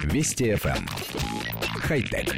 Вести FM. Эм. Хай-тек.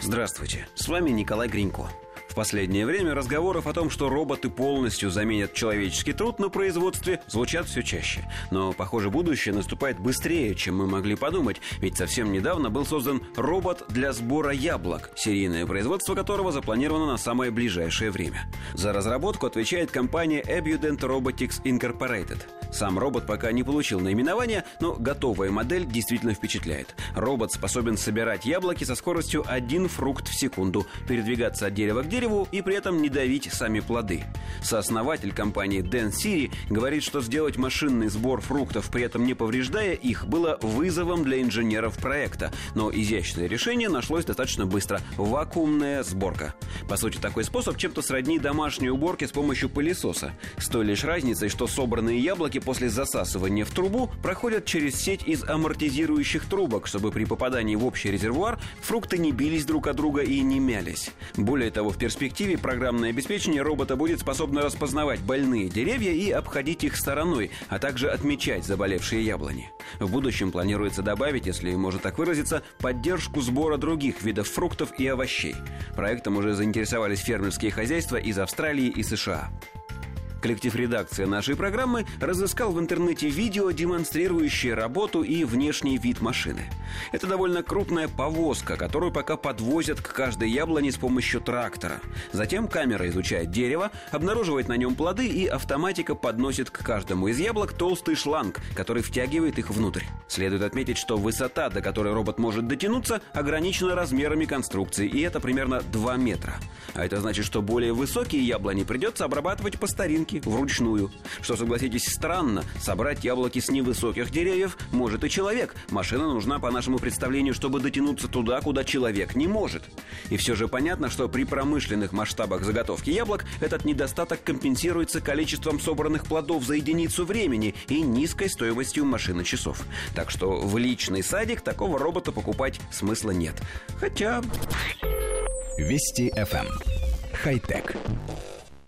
Здравствуйте, с вами Николай Гринько. В последнее время разговоров о том, что роботы полностью заменят человеческий труд на производстве, звучат все чаще. Но, похоже, будущее наступает быстрее, чем мы могли подумать, ведь совсем недавно был создан робот для сбора яблок, серийное производство которого запланировано на самое ближайшее время. За разработку отвечает компания Abudent Robotics Incorporated. Сам робот пока не получил наименования, но готовая модель действительно впечатляет. Робот способен собирать яблоки со скоростью 1 фрукт в секунду, передвигаться от дерева к дереву и при этом не давить сами плоды. Сооснователь компании Дэн Сири говорит, что сделать машинный сбор фруктов, при этом не повреждая их, было вызовом для инженеров проекта. Но изящное решение нашлось достаточно быстро – вакуумная сборка. По сути, такой способ чем-то сродни домашней уборке с помощью пылесоса. С той лишь разницей, что собранные яблоки после засасывания в трубу проходят через сеть из амортизирующих трубок, чтобы при попадании в общий резервуар фрукты не бились друг от друга и не мялись. Более того, в перспективе программное обеспечение робота будет способно распознавать больные деревья и обходить их стороной, а также отмечать заболевшие яблони. В будущем планируется добавить, если можно так выразиться, поддержку сбора других видов фруктов и овощей. Проектом уже заинтересовались фермерские хозяйства из Австралии и США. Коллектив редакции нашей программы разыскал в интернете видео, демонстрирующее работу и внешний вид машины. Это довольно крупная повозка, которую пока подвозят к каждой яблоне с помощью трактора. Затем камера изучает дерево, обнаруживает на нем плоды и автоматика подносит к каждому из яблок толстый шланг, который втягивает их внутрь. Следует отметить, что высота, до которой робот может дотянуться, ограничена размерами конструкции, и это примерно 2 метра. А это значит, что более высокие яблони придется обрабатывать по старинке яблоки вручную. Что, согласитесь, странно. Собрать яблоки с невысоких деревьев может и человек. Машина нужна, по нашему представлению, чтобы дотянуться туда, куда человек не может. И все же понятно, что при промышленных масштабах заготовки яблок этот недостаток компенсируется количеством собранных плодов за единицу времени и низкой стоимостью машины часов. Так что в личный садик такого робота покупать смысла нет. Хотя... Вести FM. Эм. Хай-тек.